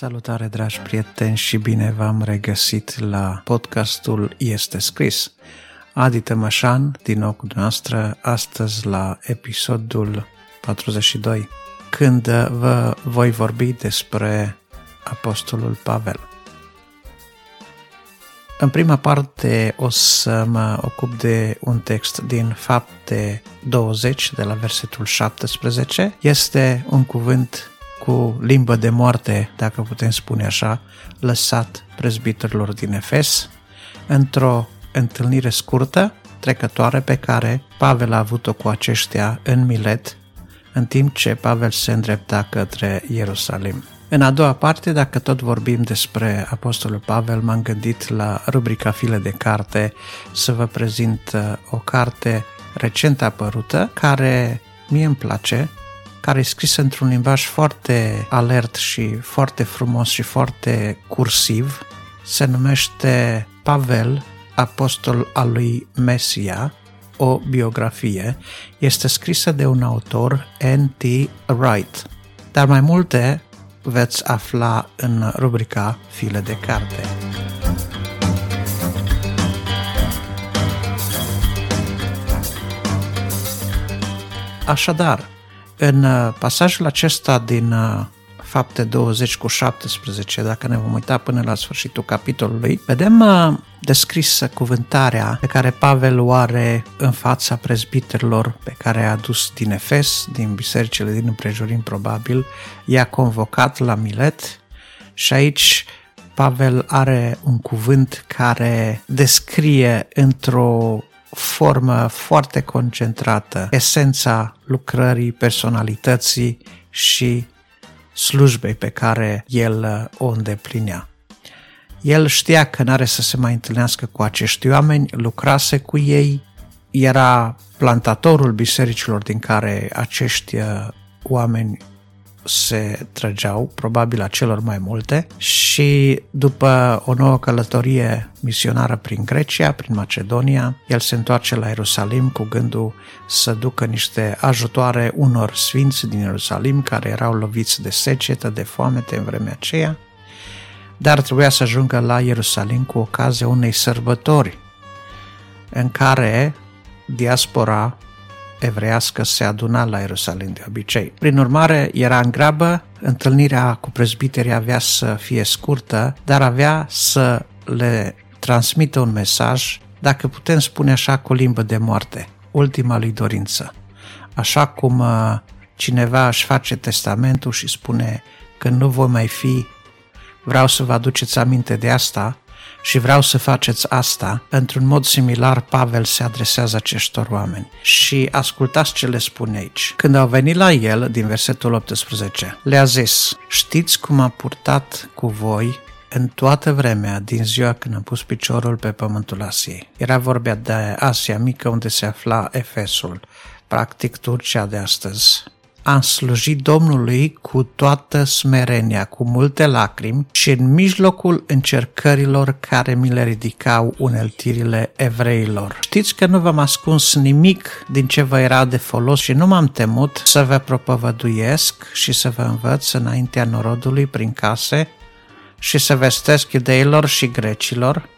Salutare, dragi prieteni, și bine v-am regăsit la podcastul Este Scris. Adi Tămășan, din nou cu dumneavoastră, astăzi la episodul 42, când vă voi vorbi despre Apostolul Pavel. În prima parte o să mă ocup de un text din Fapte 20, de la versetul 17. Este un cuvânt cu limbă de moarte, dacă putem spune așa, lăsat prezbiterilor din Efes, într-o întâlnire scurtă, trecătoare pe care Pavel a avut-o cu aceștia în Milet, în timp ce Pavel se îndrepta către Ierusalim. În a doua parte, dacă tot vorbim despre Apostolul Pavel, m-am gândit la rubrica File de carte să vă prezint uh, o carte recent apărută care mie îmi place, care e scrisă într-un limbaj foarte alert și foarte frumos și foarte cursiv. Se numește Pavel, apostol al lui Mesia, o biografie. Este scrisă de un autor, N.T. Wright. Dar mai multe veți afla în rubrica File de carte. Așadar, în uh, pasajul acesta din uh, Fapte 20 cu 17, dacă ne vom uita până la sfârșitul capitolului, vedem uh, descrisă cuvântarea pe care Pavel o are în fața prezbiterilor pe care a adus din Efes, din bisericile din împrejurim probabil, i-a convocat la Milet și aici Pavel are un cuvânt care descrie într-o formă foarte concentrată esența lucrării, personalității și slujbei pe care el o îndeplinea. El știa că n-are să se mai întâlnească cu acești oameni, lucrase cu ei, era plantatorul bisericilor din care acești uh, oameni se trăgeau, probabil a celor mai multe, și după o nouă călătorie misionară prin Grecia, prin Macedonia, el se întoarce la Ierusalim cu gândul să ducă niște ajutoare unor sfinți din Ierusalim care erau loviți de secetă, de foamete în vremea aceea, dar trebuia să ajungă la Ierusalim cu ocazia unei sărbători în care diaspora evreiască se aduna la Ierusalim de obicei. Prin urmare, era în grabă, întâlnirea cu prezbiterii avea să fie scurtă, dar avea să le transmită un mesaj, dacă putem spune așa, cu limbă de moarte, ultima lui dorință. Așa cum uh, cineva își face testamentul și spune că nu voi mai fi, vreau să vă aduceți aminte de asta, și vreau să faceți asta. Într-un mod similar, Pavel se adresează acestor oameni. Și ascultați ce le spune aici. Când au venit la el, din versetul 18, le-a zis, știți cum a purtat cu voi în toată vremea din ziua când a pus piciorul pe pământul Asiei. Era vorba de Asia Mică unde se afla Efesul, practic Turcia de astăzi am slujit Domnului cu toată smerenia, cu multe lacrimi și în mijlocul încercărilor care mi le ridicau uneltirile evreilor. Știți că nu v-am ascuns nimic din ce vă era de folos și nu m-am temut să vă propovăduiesc și să vă învăț înaintea norodului prin case și să vestesc iudeilor și grecilor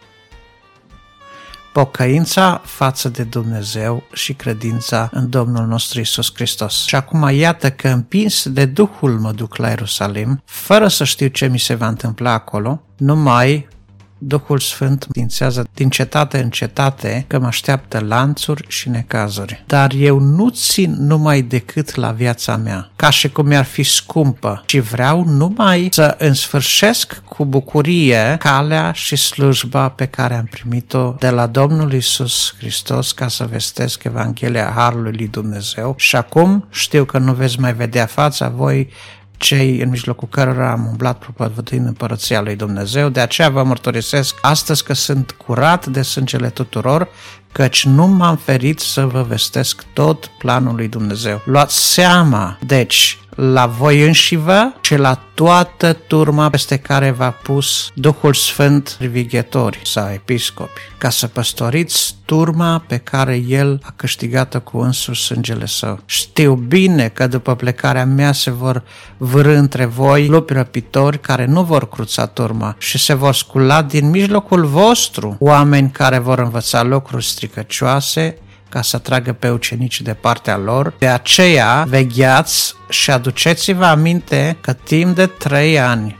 pocăința față de Dumnezeu și credința în Domnul nostru Isus Hristos. Și acum iată că împins de Duhul mă duc la Ierusalim, fără să știu ce mi se va întâmpla acolo, numai Duhul Sfânt dințează din cetate în cetate că mă așteaptă lanțuri și necazuri. Dar eu nu țin numai decât la viața mea, ca și cum mi-ar fi scumpă, ci vreau numai să însfârșesc cu bucurie calea și slujba pe care am primit-o de la Domnul Isus Hristos ca să vestesc Evanghelia Harului lui Dumnezeu și acum știu că nu veți mai vedea fața voi cei în mijlocul cărora am umblat propovăduind împărăția lui Dumnezeu. De aceea vă mărturisesc astăzi că sunt curat de sângele tuturor, căci nu m-am ferit să vă vestesc tot planul lui Dumnezeu. Luați seama, deci, la voi înși vă și la toată turma peste care v-a pus Duhul Sfânt privighetori sau episcopi, ca să păstoriți turma pe care El a câștigat-o cu însuși sângele său. Știu bine că după plecarea mea se vor vârâ între voi lupi răpitori care nu vor cruța turma și se vor scula din mijlocul vostru oameni care vor învăța lucruri stricăcioase ca să tragă pe ucenici de partea lor. De aceea, vegheați și aduceți-vă aminte că timp de trei ani,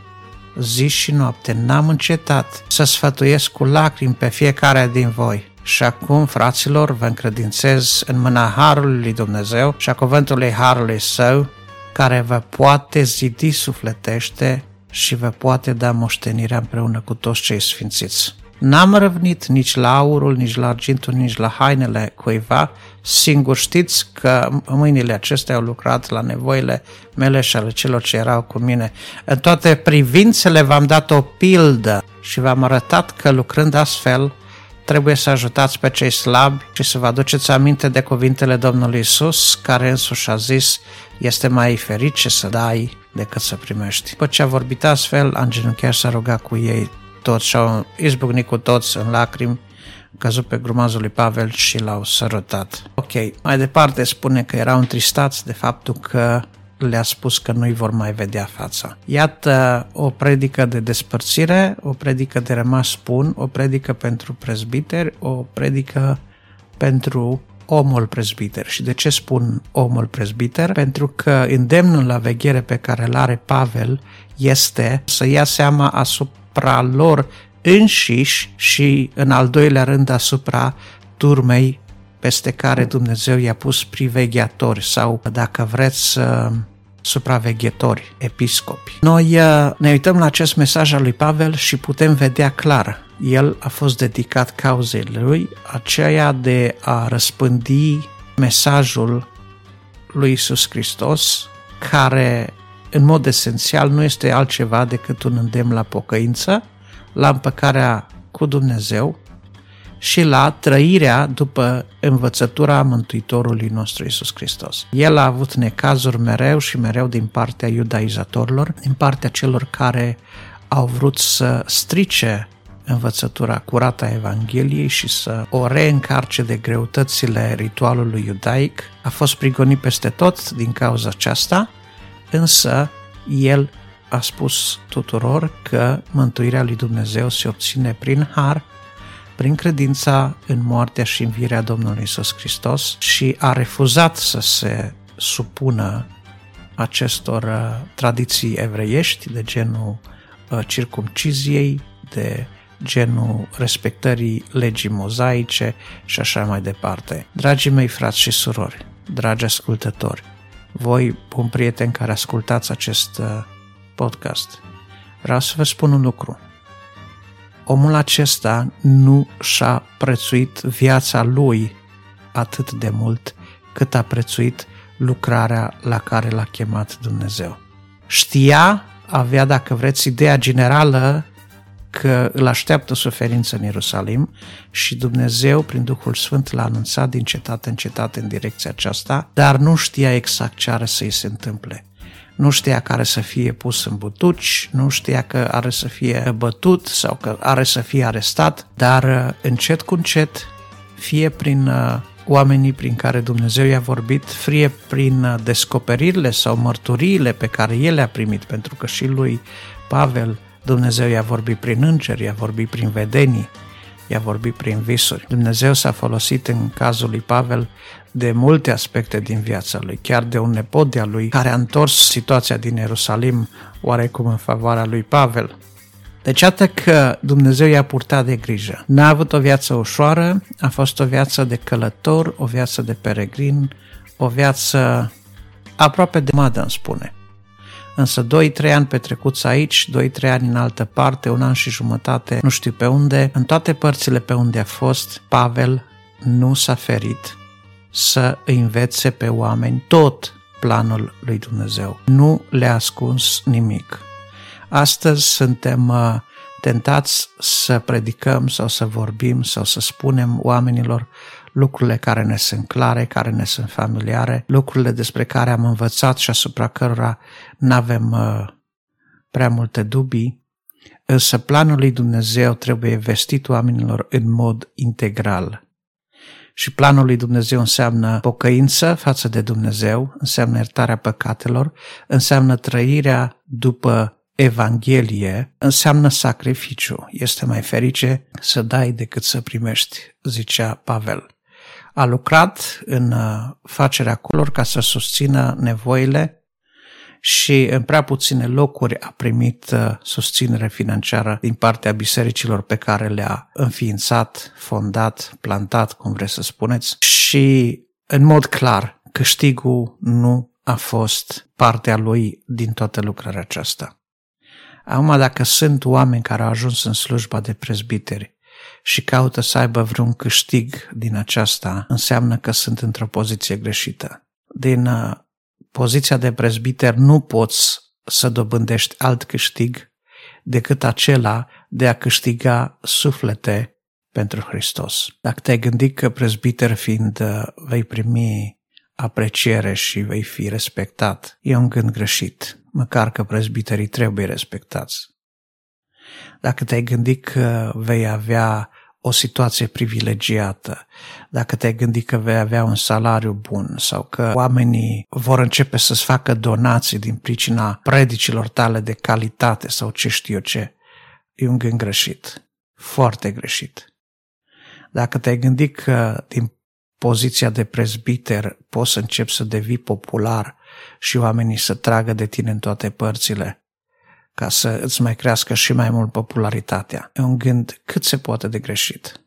zi și noapte, n-am încetat să sfătuiesc cu lacrimi pe fiecare din voi. Și acum, fraților, vă încredințez în mâna Harului lui Dumnezeu și a cuvântului Harului Său, care vă poate zidi sufletește și vă poate da moștenirea împreună cu toți cei sfințiți. N-am răvnit nici la aurul, nici la argintul, nici la hainele cuiva, singur știți că mâinile acestea au lucrat la nevoile mele și ale celor ce erau cu mine. În toate privințele v-am dat o pildă și v-am arătat că lucrând astfel trebuie să ajutați pe cei slabi și să vă aduceți aminte de cuvintele Domnului Isus, care însuși a zis, este mai ferice să dai decât să primești. După ce a vorbit astfel, a îngenunchiat și a rugat cu ei toți și-au izbucnit cu toți în lacrimi, căzut pe grumazul lui Pavel și l-au sărutat. Ok, mai departe spune că erau întristați de faptul că le-a spus că nu-i vor mai vedea fața. Iată o predică de despărțire, o predică de rămas bun, o predică pentru prezbiteri, o predică pentru omul prezbiter. Și de ce spun omul prezbiter? Pentru că îndemnul la veghere pe care îl are Pavel este să ia seama asupra asupra lor înșiși și, în al doilea rând, asupra turmei peste care Dumnezeu i-a pus privegheatori sau, dacă vreți, supraveghetori, episcopi. Noi uh, ne uităm la acest mesaj al lui Pavel și putem vedea clar. El a fost dedicat cauzei lui, aceea de a răspândi mesajul lui Isus Hristos, care în mod esențial nu este altceva decât un îndemn la pocăință, la împăcarea cu Dumnezeu și la trăirea după învățătura Mântuitorului nostru Isus Hristos. El a avut necazuri mereu și mereu din partea iudaizatorilor, din partea celor care au vrut să strice învățătura curată a Evangheliei și să o reîncarce de greutățile ritualului iudaic. A fost prigonit peste tot din cauza aceasta însă el a spus tuturor că mântuirea lui Dumnezeu se obține prin har, prin credința în moartea și învierea Domnului Isus Hristos și a refuzat să se supună acestor uh, tradiții evreiești de genul uh, circumciziei, de genul respectării legii mozaice și așa mai departe. Dragii mei frați și surori, dragi ascultători, voi, bun prieten care ascultați acest uh, podcast, vreau să vă spun un lucru. Omul acesta nu și-a prețuit viața lui atât de mult cât a prețuit lucrarea la care l-a chemat Dumnezeu. Știa, avea, dacă vreți, ideea generală că îl așteaptă suferință în Ierusalim și Dumnezeu, prin Duhul Sfânt, l-a anunțat din cetate în cetate în direcția aceasta, dar nu știa exact ce are să-i se întâmple. Nu știa că are să fie pus în butuci, nu știa că are să fie bătut sau că are să fie arestat, dar uh, încet cu încet, fie prin uh, oamenii prin care Dumnezeu i-a vorbit, fie prin uh, descoperirile sau mărturiile pe care el le-a primit, pentru că și lui Pavel Dumnezeu i-a vorbit prin îngeri, i-a vorbit prin vedenii, i-a vorbit prin visuri. Dumnezeu s-a folosit în cazul lui Pavel de multe aspecte din viața lui, chiar de un nepot de-a lui care a întors situația din Ierusalim oarecum în favoarea lui Pavel. Deci iată că Dumnezeu i-a purtat de grijă. N-a avut o viață ușoară, a fost o viață de călător, o viață de peregrin, o viață aproape de madă, îmi spune. Însă 2-3 ani petrecuți aici, 2-3 ani în altă parte, un an și jumătate, nu știu pe unde, în toate părțile pe unde a fost, Pavel nu s-a ferit să învețe pe oameni tot planul lui Dumnezeu. Nu le-a ascuns nimic. Astăzi suntem uh, tentați să predicăm sau să vorbim sau să spunem oamenilor lucrurile care ne sunt clare, care ne sunt familiare, lucrurile despre care am învățat și asupra cărora nu avem uh, prea multe dubii, însă planul lui Dumnezeu trebuie vestit oamenilor în mod integral. Și planul lui Dumnezeu înseamnă pocăință față de Dumnezeu, înseamnă iertarea păcatelor, înseamnă trăirea după Evanghelie, înseamnă sacrificiu. Este mai ferice să dai decât să primești, zicea Pavel. A lucrat în uh, facerea color ca să susțină nevoile și în prea puține locuri a primit uh, susținere financiară din partea bisericilor pe care le-a înființat, fondat, plantat, cum vreți să spuneți. Și în mod clar, câștigul nu a fost partea lui din toată lucrarea aceasta. Acum, dacă sunt oameni care au ajuns în slujba de prezbiteri și caută să aibă vreun câștig din aceasta, înseamnă că sunt într-o poziție greșită. Din uh, poziția de prezbiter nu poți să dobândești alt câștig decât acela de a câștiga suflete pentru Hristos. Dacă te-ai gândit că prezbiter fiind uh, vei primi apreciere și vei fi respectat, e un gând greșit, măcar că prezbiterii trebuie respectați. Dacă te-ai gândit că vei avea o situație privilegiată, dacă te-ai gândit că vei avea un salariu bun sau că oamenii vor începe să-ți facă donații din pricina predicilor tale de calitate sau ce știu eu ce, e un gând greșit, foarte greșit. Dacă te-ai gândit că din poziția de prezbiter poți să începi să devii popular și oamenii să tragă de tine în toate părțile, ca să îți mai crească și mai mult popularitatea. E un gând cât se poate de greșit.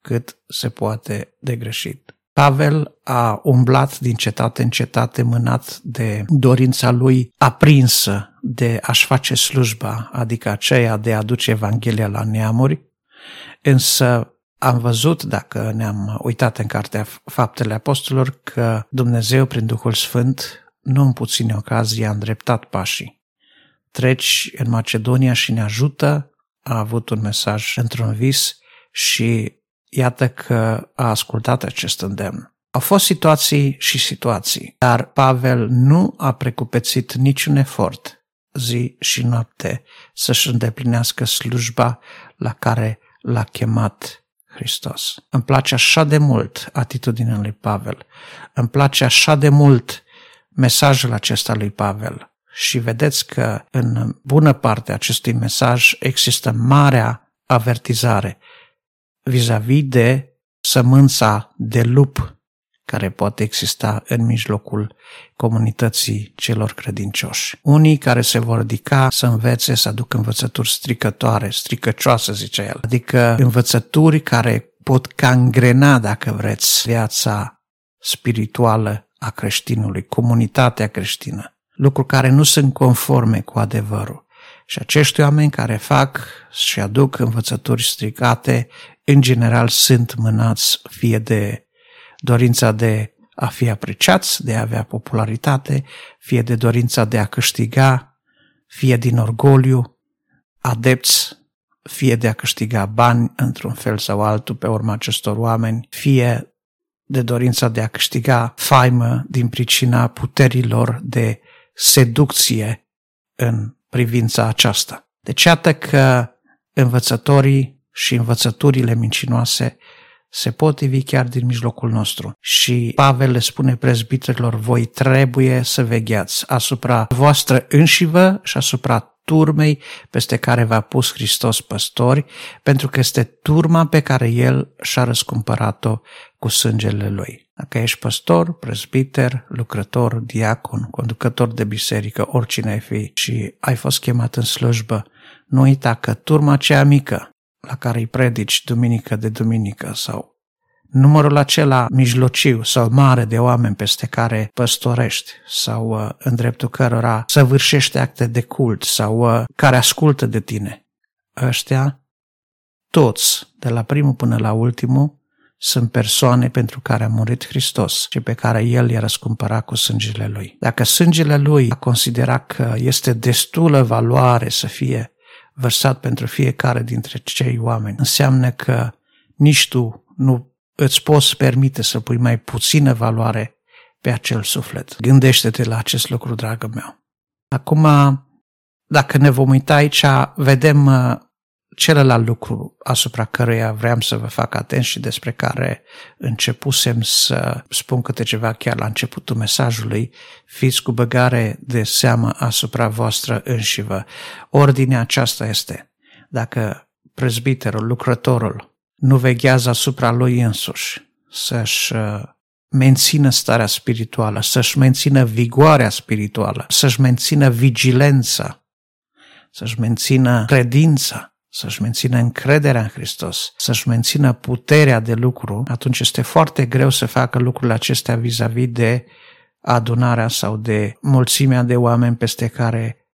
Cât se poate de greșit. Pavel a umblat din cetate în cetate mânat de dorința lui aprinsă de a-și face slujba, adică aceea de a aduce Evanghelia la neamuri, însă am văzut, dacă ne-am uitat în cartea Faptele Apostolilor, că Dumnezeu, prin Duhul Sfânt, nu în puține ocazii a îndreptat pașii treci în Macedonia și ne ajută, a avut un mesaj într-un vis și iată că a ascultat acest îndemn. Au fost situații și situații, dar Pavel nu a precupețit niciun efort zi și noapte să-și îndeplinească slujba la care l-a chemat Hristos. Îmi place așa de mult atitudinea lui Pavel. Îmi place așa de mult mesajul acesta lui Pavel și vedeți că în bună parte a acestui mesaj există marea avertizare vis-a-vis de sămânța de lup care poate exista în mijlocul comunității celor credincioși. Unii care se vor ridica să învețe, să aducă învățături stricătoare, stricăcioase, zice el, adică învățături care pot cangrena, dacă vreți, viața spirituală a creștinului, comunitatea creștină lucruri care nu sunt conforme cu adevărul. Și acești oameni care fac și aduc învățături stricate, în general sunt mânați fie de dorința de a fi apreciați, de a avea popularitate, fie de dorința de a câștiga, fie din orgoliu, adepți, fie de a câștiga bani într-un fel sau altul pe urma acestor oameni, fie de dorința de a câștiga faimă din pricina puterilor de seducție în privința aceasta. Deci iată că învățătorii și învățăturile mincinoase se pot ivi chiar din mijlocul nostru. Și Pavel le spune prezbiterilor, voi trebuie să vegheați asupra voastră înșivă și asupra turmei peste care v-a pus Hristos păstori, pentru că este turma pe care El și-a răscumpărat-o cu sângele Lui. Dacă ești păstor, prezbiter, lucrător, diacon, conducător de biserică, oricine ai fi și ai fost chemat în slujbă, nu uita că turma aceea mică la care îi predici duminică de duminică sau numărul acela mijlociu sau mare de oameni peste care păstorești sau uh, în dreptul cărora săvârșește acte de cult sau uh, care ascultă de tine. Ăștia, toți, de la primul până la ultimul, sunt persoane pentru care a murit Hristos și pe care El i-a răscumpărat cu sângele Lui. Dacă sângele Lui a considerat că este destulă valoare să fie vărsat pentru fiecare dintre cei oameni. Înseamnă că nici tu nu îți poți permite să pui mai puțină valoare pe acel suflet. Gândește-te la acest lucru, dragă meu. Acum, dacă ne vom uita aici, vedem uh, celălalt lucru asupra căruia vreau să vă fac atenți și despre care începusem să spun câte ceva chiar la începutul mesajului, fiți cu băgare de seamă asupra voastră înșivă. Ordinea aceasta este, dacă prezbiterul, lucrătorul, nu veghează asupra lui însuși, să-și uh, mențină starea spirituală, să-și mențină vigoarea spirituală, să-și mențină vigilența, să-și mențină credința, să-și mențină încrederea în Hristos, să-și mențină puterea de lucru, atunci este foarte greu să facă lucrurile acestea vis-a-vis de adunarea sau de mulțimea de oameni peste care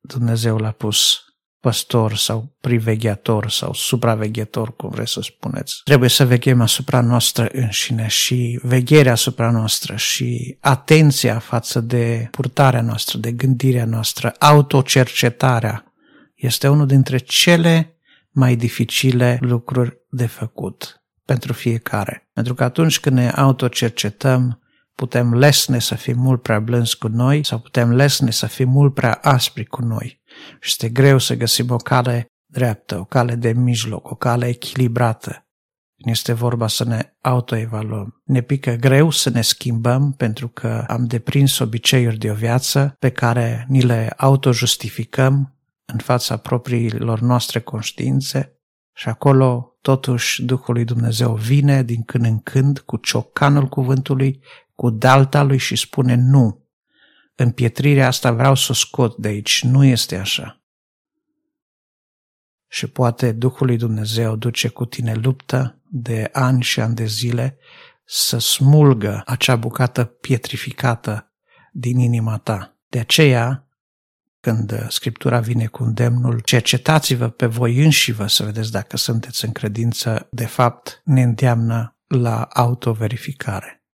Dumnezeu l-a pus păstor sau privegheator sau supraveghetor, cum vreți să spuneți. Trebuie să veghem asupra noastră înșine și vegherea asupra noastră și atenția față de purtarea noastră, de gândirea noastră, autocercetarea este unul dintre cele mai dificile lucruri de făcut pentru fiecare. Pentru că atunci când ne autocercetăm, putem lesne să fim mult prea blânzi cu noi sau putem lesne să fim mult prea aspri cu noi. Și este greu să găsim o cale dreaptă, o cale de mijloc, o cale echilibrată. Este vorba să ne autoevaluăm. Ne pică greu să ne schimbăm pentru că am deprins obiceiuri de o viață pe care ni le autojustificăm în fața propriilor noastre conștiințe și acolo totuși Duhul lui Dumnezeu vine din când în când cu ciocanul cuvântului, cu dalta lui și spune nu. Împietrirea asta vreau să o scot de aici, nu este așa. Și poate Duhul lui Dumnezeu duce cu tine luptă de ani și ani de zile să smulgă acea bucată pietrificată din inima ta. De aceea, când uh, Scriptura vine cu îndemnul, cercetați-vă pe voi înșivă să vedeți dacă sunteți în credință, de fapt ne îndeamnă la autoverificare,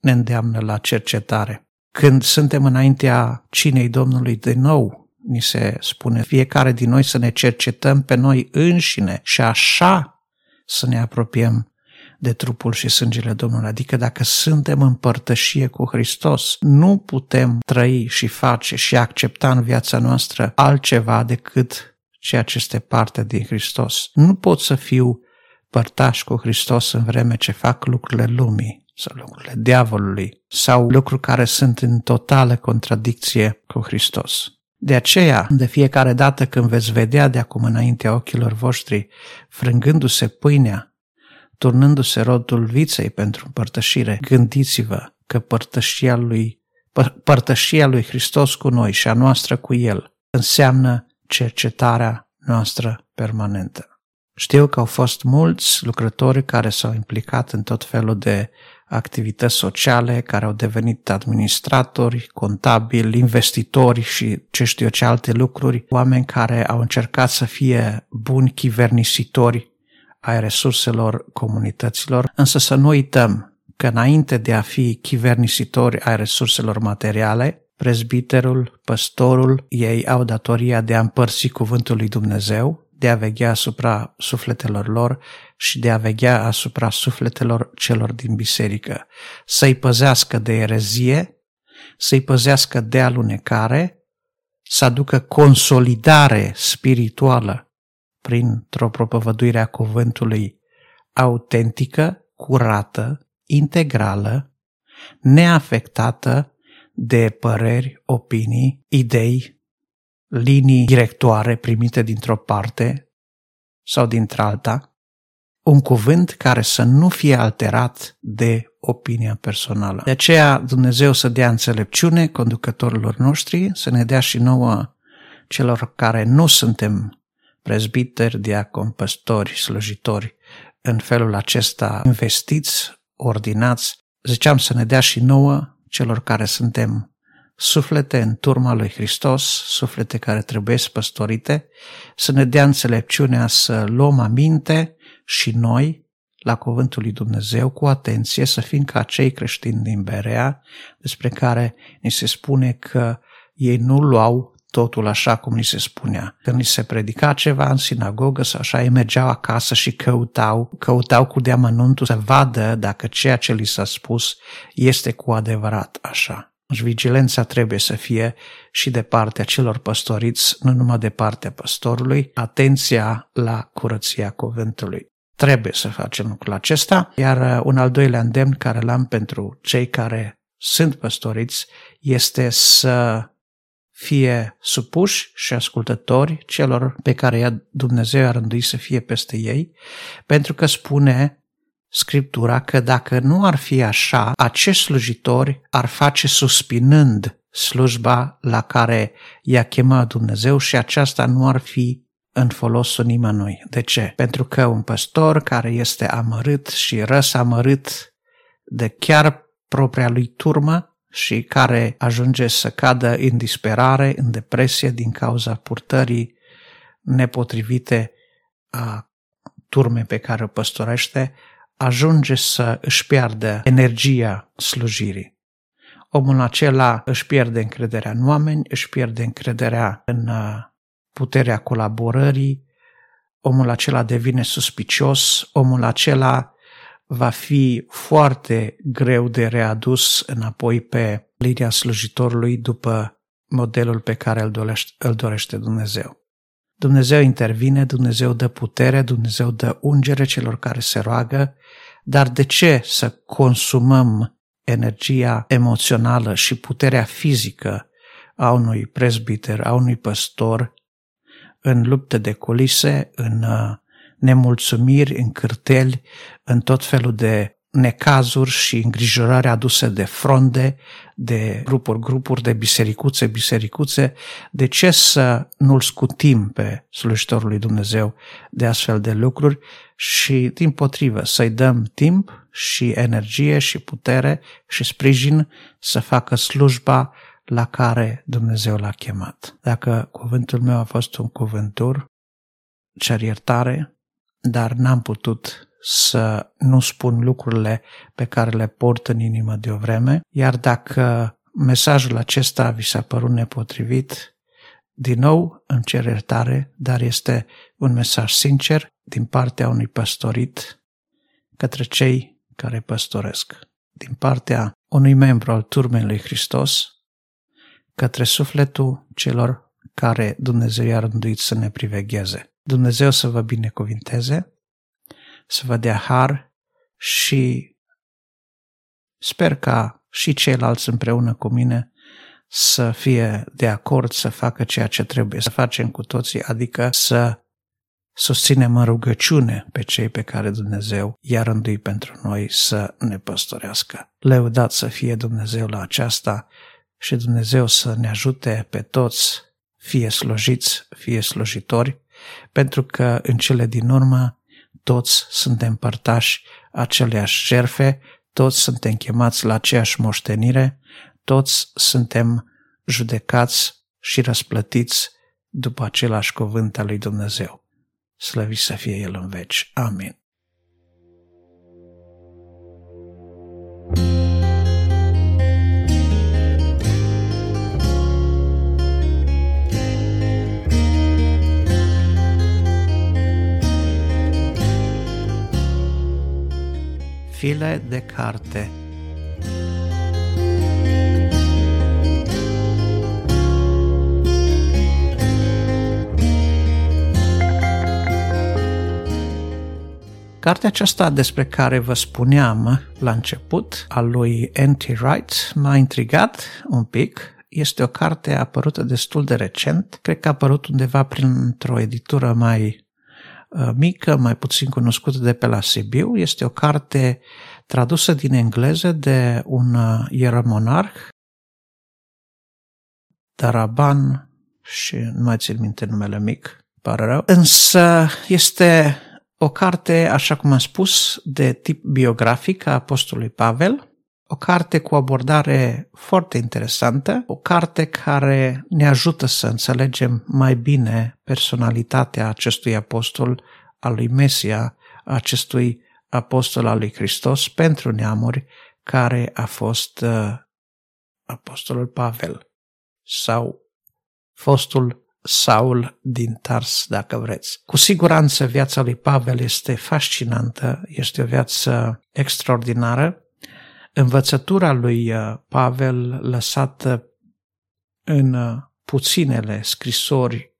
ne îndeamnă la cercetare. Când suntem înaintea cinei Domnului de nou, ni se spune fiecare din noi să ne cercetăm pe noi înșine și așa să ne apropiem de trupul și sângele Domnului. Adică dacă suntem în părtășie cu Hristos, nu putem trăi și face și accepta în viața noastră altceva decât ceea ce este parte din Hristos. Nu pot să fiu părtaș cu Hristos în vreme ce fac lucrurile lumii sau lucrurile diavolului sau lucruri care sunt în totală contradicție cu Hristos. De aceea, de fiecare dată când veți vedea de acum înaintea ochilor voștri frângându-se pâinea turnându-se rodul viței pentru împărtășire, gândiți-vă că părtășia lui, părtășia lui Hristos cu noi și a noastră cu El înseamnă cercetarea noastră permanentă. Știu că au fost mulți lucrători care s-au implicat în tot felul de activități sociale, care au devenit administratori, contabili, investitori și ce știu eu ce alte lucruri, oameni care au încercat să fie buni chivernisitori ai resurselor comunităților, însă să nu uităm că înainte de a fi chivernisitori ai resurselor materiale, prezbiterul, păstorul, ei au datoria de a împărți cuvântul lui Dumnezeu, de a veghea asupra sufletelor lor și de a veghea asupra sufletelor celor din biserică, să-i păzească de erezie, să-i păzească de alunecare, să aducă consolidare spirituală printr-o propovăduire a cuvântului autentică, curată, integrală, neafectată de păreri, opinii, idei, linii directoare primite dintr-o parte sau dintr-alta, un cuvânt care să nu fie alterat de opinia personală. De aceea Dumnezeu să dea înțelepciune conducătorilor noștri, să ne dea și nouă celor care nu suntem prezbiteri, diaconi, păstori, slujitori, în felul acesta investiți, ordinați, ziceam să ne dea și nouă, celor care suntem suflete în turma lui Hristos, suflete care trebuie păstorite, să ne dea înțelepciunea să luăm aminte și noi, la cuvântul lui Dumnezeu, cu atenție, să fim ca cei creștini din Berea, despre care ni se spune că ei nu luau totul așa cum ni se spunea. Când ni se predica ceva în sinagogă sau așa, ei mergeau acasă și căutau, căutau cu deamănuntul să vadă dacă ceea ce li s-a spus este cu adevărat așa. Deci vigilența trebuie să fie și de partea celor păstoriți, nu numai de partea păstorului, atenția la curăția cuvântului. Trebuie să facem lucrul acesta, iar uh, un al doilea îndemn care l-am pentru cei care sunt păstoriți este să fie supuși și ascultători celor pe care Dumnezeu a rânduit să fie peste ei, pentru că spune Scriptura că dacă nu ar fi așa, acești slujitori ar face suspinând slujba la care i-a chemat Dumnezeu și aceasta nu ar fi în folosul nimănui. De ce? Pentru că un păstor care este amărât și răsamărât de chiar propria lui turmă și care ajunge să cadă în disperare, în depresie din cauza purtării nepotrivite a turme pe care o păstorește, ajunge să își piardă energia slujirii. Omul acela își pierde încrederea în oameni, își pierde încrederea în uh, puterea colaborării, omul acela devine suspicios, omul acela va fi foarte greu de readus înapoi pe linia slujitorului după modelul pe care îl dorește, îl dorește Dumnezeu. Dumnezeu intervine, Dumnezeu dă putere, Dumnezeu dă ungere celor care se roagă, dar de ce să consumăm energia emoțională și puterea fizică a unui prezbiter, a unui păstor în lupte de culise, în uh, nemulțumiri, în cârteli, în tot felul de necazuri și îngrijorări aduse de fronde, de grupuri, grupuri, de bisericuțe, bisericuțe, de ce să nu-L scutim pe slujitorul lui Dumnezeu de astfel de lucruri și, din potrivă, să-i dăm timp și energie și putere și sprijin să facă slujba la care Dumnezeu l-a chemat. Dacă cuvântul meu a fost un cuvântur, cer iertare, dar n-am putut să nu spun lucrurile pe care le port în inimă de o vreme, iar dacă mesajul acesta vi s-a părut nepotrivit, din nou îmi cer iertare, dar este un mesaj sincer din partea unui păstorit către cei care păstoresc, din partea unui membru al turmei lui Hristos, către sufletul celor care Dumnezeu i-a rânduit să ne privegheze. Dumnezeu să vă binecuvinteze să vă dea har și sper ca și ceilalți împreună cu mine să fie de acord să facă ceea ce trebuie să facem cu toții, adică să susținem în rugăciune pe cei pe care Dumnezeu i-a rânduit pentru noi să ne păstorească. Leudat să fie Dumnezeu la aceasta și Dumnezeu să ne ajute pe toți, fie slujiți, fie slujitori, pentru că în cele din urmă toți suntem părtași aceleași jerfe, toți suntem chemați la aceeași moștenire, toți suntem judecați și răsplătiți după același cuvânt al lui Dumnezeu. Slăvit să fie El în veci. Amin. File de carte. Cartea aceasta despre care vă spuneam la început, a lui N.T. Wright, m-a intrigat un pic. Este o carte apărută destul de recent, cred că a apărut undeva printr-o editură mai Uh, mică, mai puțin cunoscută de pe la Sibiu. Este o carte tradusă din engleză de un uh, ieromonarh, Daraban, și nu mai țin minte numele mic, pare rău. Însă este o carte, așa cum am spus, de tip biografic a Apostolului Pavel, o carte cu abordare foarte interesantă, o carte care ne ajută să înțelegem mai bine personalitatea acestui apostol al lui Mesia, acestui apostol al lui Hristos pentru neamuri, care a fost uh, apostolul Pavel sau fostul Saul din Tars, dacă vreți. Cu siguranță viața lui Pavel este fascinantă, este o viață extraordinară. Învățătura lui uh, Pavel lăsată în uh, puținele scrisori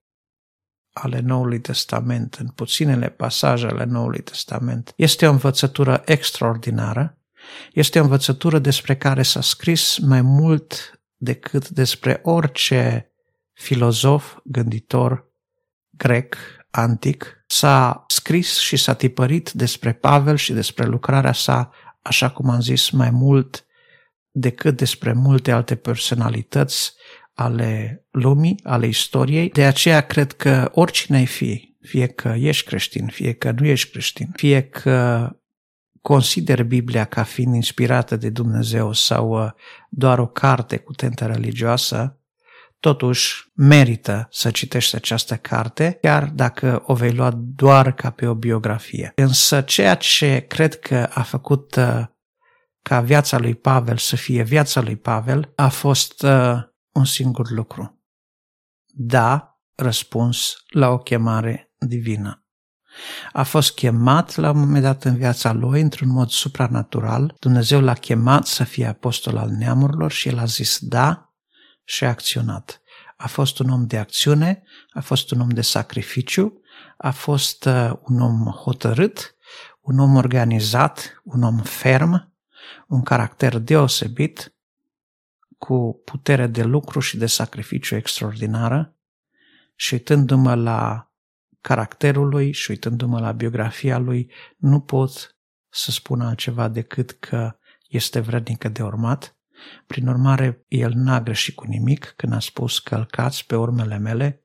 ale Noului Testament, în puținele pasaje ale Noului Testament, este o învățătură extraordinară, este o învățătură despre care s-a scris mai mult decât despre orice filozof, gânditor grec, antic, s-a scris și s-a tipărit despre Pavel și despre lucrarea sa, așa cum am zis, mai mult decât despre multe alte personalități ale lumii, ale istoriei. De aceea cred că oricine ai fi, fie că ești creștin, fie că nu ești creștin, fie că consider Biblia ca fiind inspirată de Dumnezeu sau uh, doar o carte cu tentă religioasă, totuși merită să citești această carte, chiar dacă o vei lua doar ca pe o biografie. Însă ceea ce cred că a făcut uh, ca viața lui Pavel să fie viața lui Pavel a fost uh, un singur lucru. Da, răspuns la o chemare divină. A fost chemat la un moment dat în viața lui într-un mod supranatural. Dumnezeu l-a chemat să fie apostol al neamurilor și el a zis da și a acționat. A fost un om de acțiune, a fost un om de sacrificiu, a fost uh, un om hotărât, un om organizat, un om ferm, un caracter deosebit, cu putere de lucru și de sacrificiu extraordinară și uitându-mă la caracterul lui și uitându-mă la biografia lui, nu pot să spun altceva decât că este vrednică de urmat. Prin urmare, el n-a greșit cu nimic când a spus călcați pe urmele mele,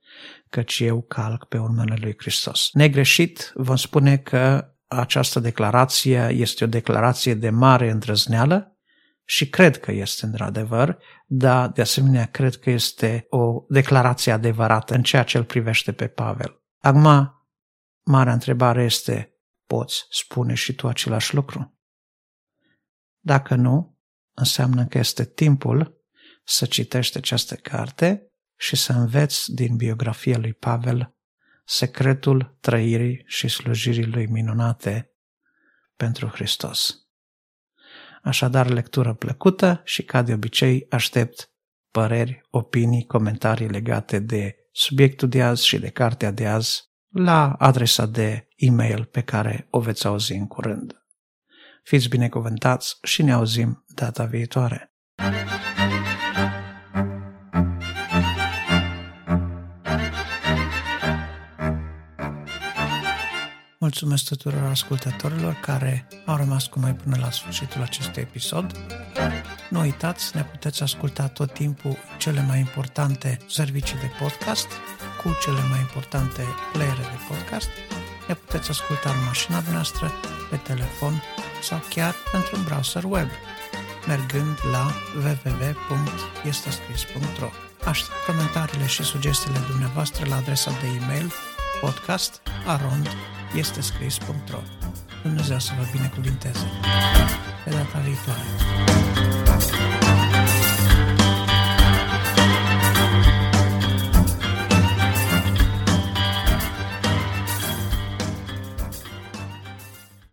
căci eu calc pe urmele lui Hristos. Negreșit, vom spune că această declarație este o declarație de mare îndrăzneală și cred că este într-adevăr, dar de asemenea cred că este o declarație adevărată în ceea ce îl privește pe Pavel. Acum, marea întrebare este, poți spune și tu același lucru? Dacă nu, înseamnă că este timpul să citești această carte și să înveți din biografia lui Pavel secretul trăirii și slujirii lui minunate pentru Hristos. Așadar, lectură plăcută și, ca de obicei, aștept păreri, opinii, comentarii legate de subiectul de azi și de cartea de azi la adresa de e-mail pe care o veți auzi în curând. Fiți binecuvântați și ne auzim data viitoare. Mulțumesc tuturor ascultătorilor care au rămas cu noi până la sfârșitul acestui episod. Nu uitați, ne puteți asculta tot timpul cele mai importante servicii de podcast cu cele mai importante playere de podcast. Ne puteți asculta în mașina noastră, pe telefon sau chiar într-un browser web, mergând la www.estescris.ro Aștept comentariile și sugestiile dumneavoastră la adresa de e-mail podcast.arond.com este scris.ro. Dumnezeu să vă binecuvinteze. Pe data viitoare.